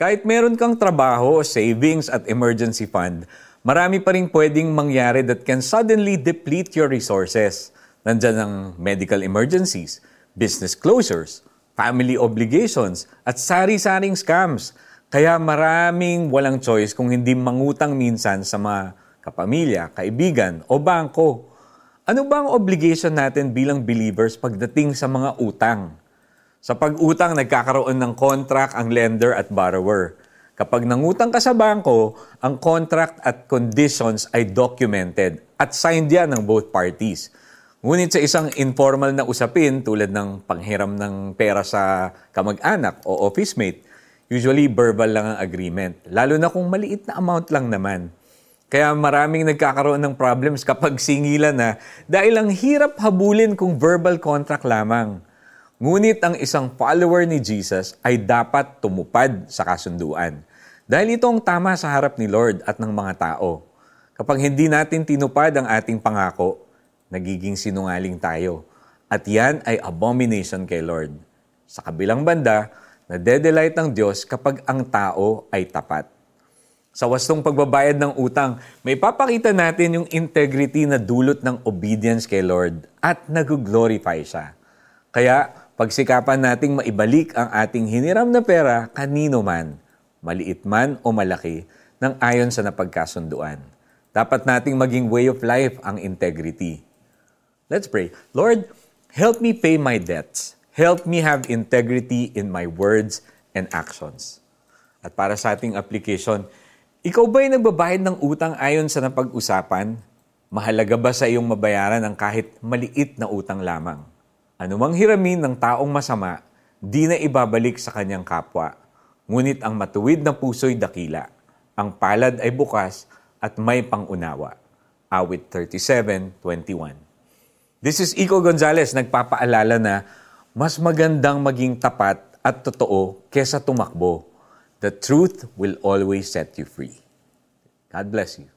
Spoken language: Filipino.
Kahit meron kang trabaho, savings at emergency fund, marami pa rin pwedeng mangyari that can suddenly deplete your resources. Nandyan ang medical emergencies, business closures, family obligations, at sari-saring scams. Kaya maraming walang choice kung hindi mangutang minsan sa mga kapamilya, kaibigan o bangko. Ano ba ang obligation natin bilang believers pagdating sa mga utang? Sa pag-utang, nagkakaroon ng contract ang lender at borrower. Kapag nangutang ka sa bangko, ang contract at conditions ay documented at signed yan ng both parties. Ngunit sa isang informal na usapin tulad ng panghiram ng pera sa kamag-anak o office mate, usually verbal lang ang agreement, lalo na kung maliit na amount lang naman. Kaya maraming nagkakaroon ng problems kapag singilan na dahil ang hirap habulin kung verbal contract lamang. Ngunit ang isang follower ni Jesus ay dapat tumupad sa kasunduan. Dahil ito ang tama sa harap ni Lord at ng mga tao. Kapag hindi natin tinupad ang ating pangako, nagiging sinungaling tayo. At yan ay abomination kay Lord. Sa kabilang banda, nadedelight ng Diyos kapag ang tao ay tapat. Sa wastong pagbabayad ng utang, may papakita natin yung integrity na dulot ng obedience kay Lord at nag-glorify siya. Kaya, pagsikapan nating maibalik ang ating hiniram na pera kanino man, maliit man o malaki, ng ayon sa napagkasunduan. Dapat nating maging way of life ang integrity. Let's pray. Lord, help me pay my debts. Help me have integrity in my words and actions. At para sa ating application, ikaw ba'y nagbabayad ng utang ayon sa napag-usapan? Mahalaga ba sa iyong mabayaran ang kahit maliit na utang lamang? Anumang hiramin ng taong masama, di na ibabalik sa kanyang kapwa. Ngunit ang matuwid na puso'y dakila. Ang palad ay bukas at may pangunawa. Awit 37.21 This is Iko Gonzalez nagpapaalala na mas magandang maging tapat at totoo kesa tumakbo. The truth will always set you free. God bless you.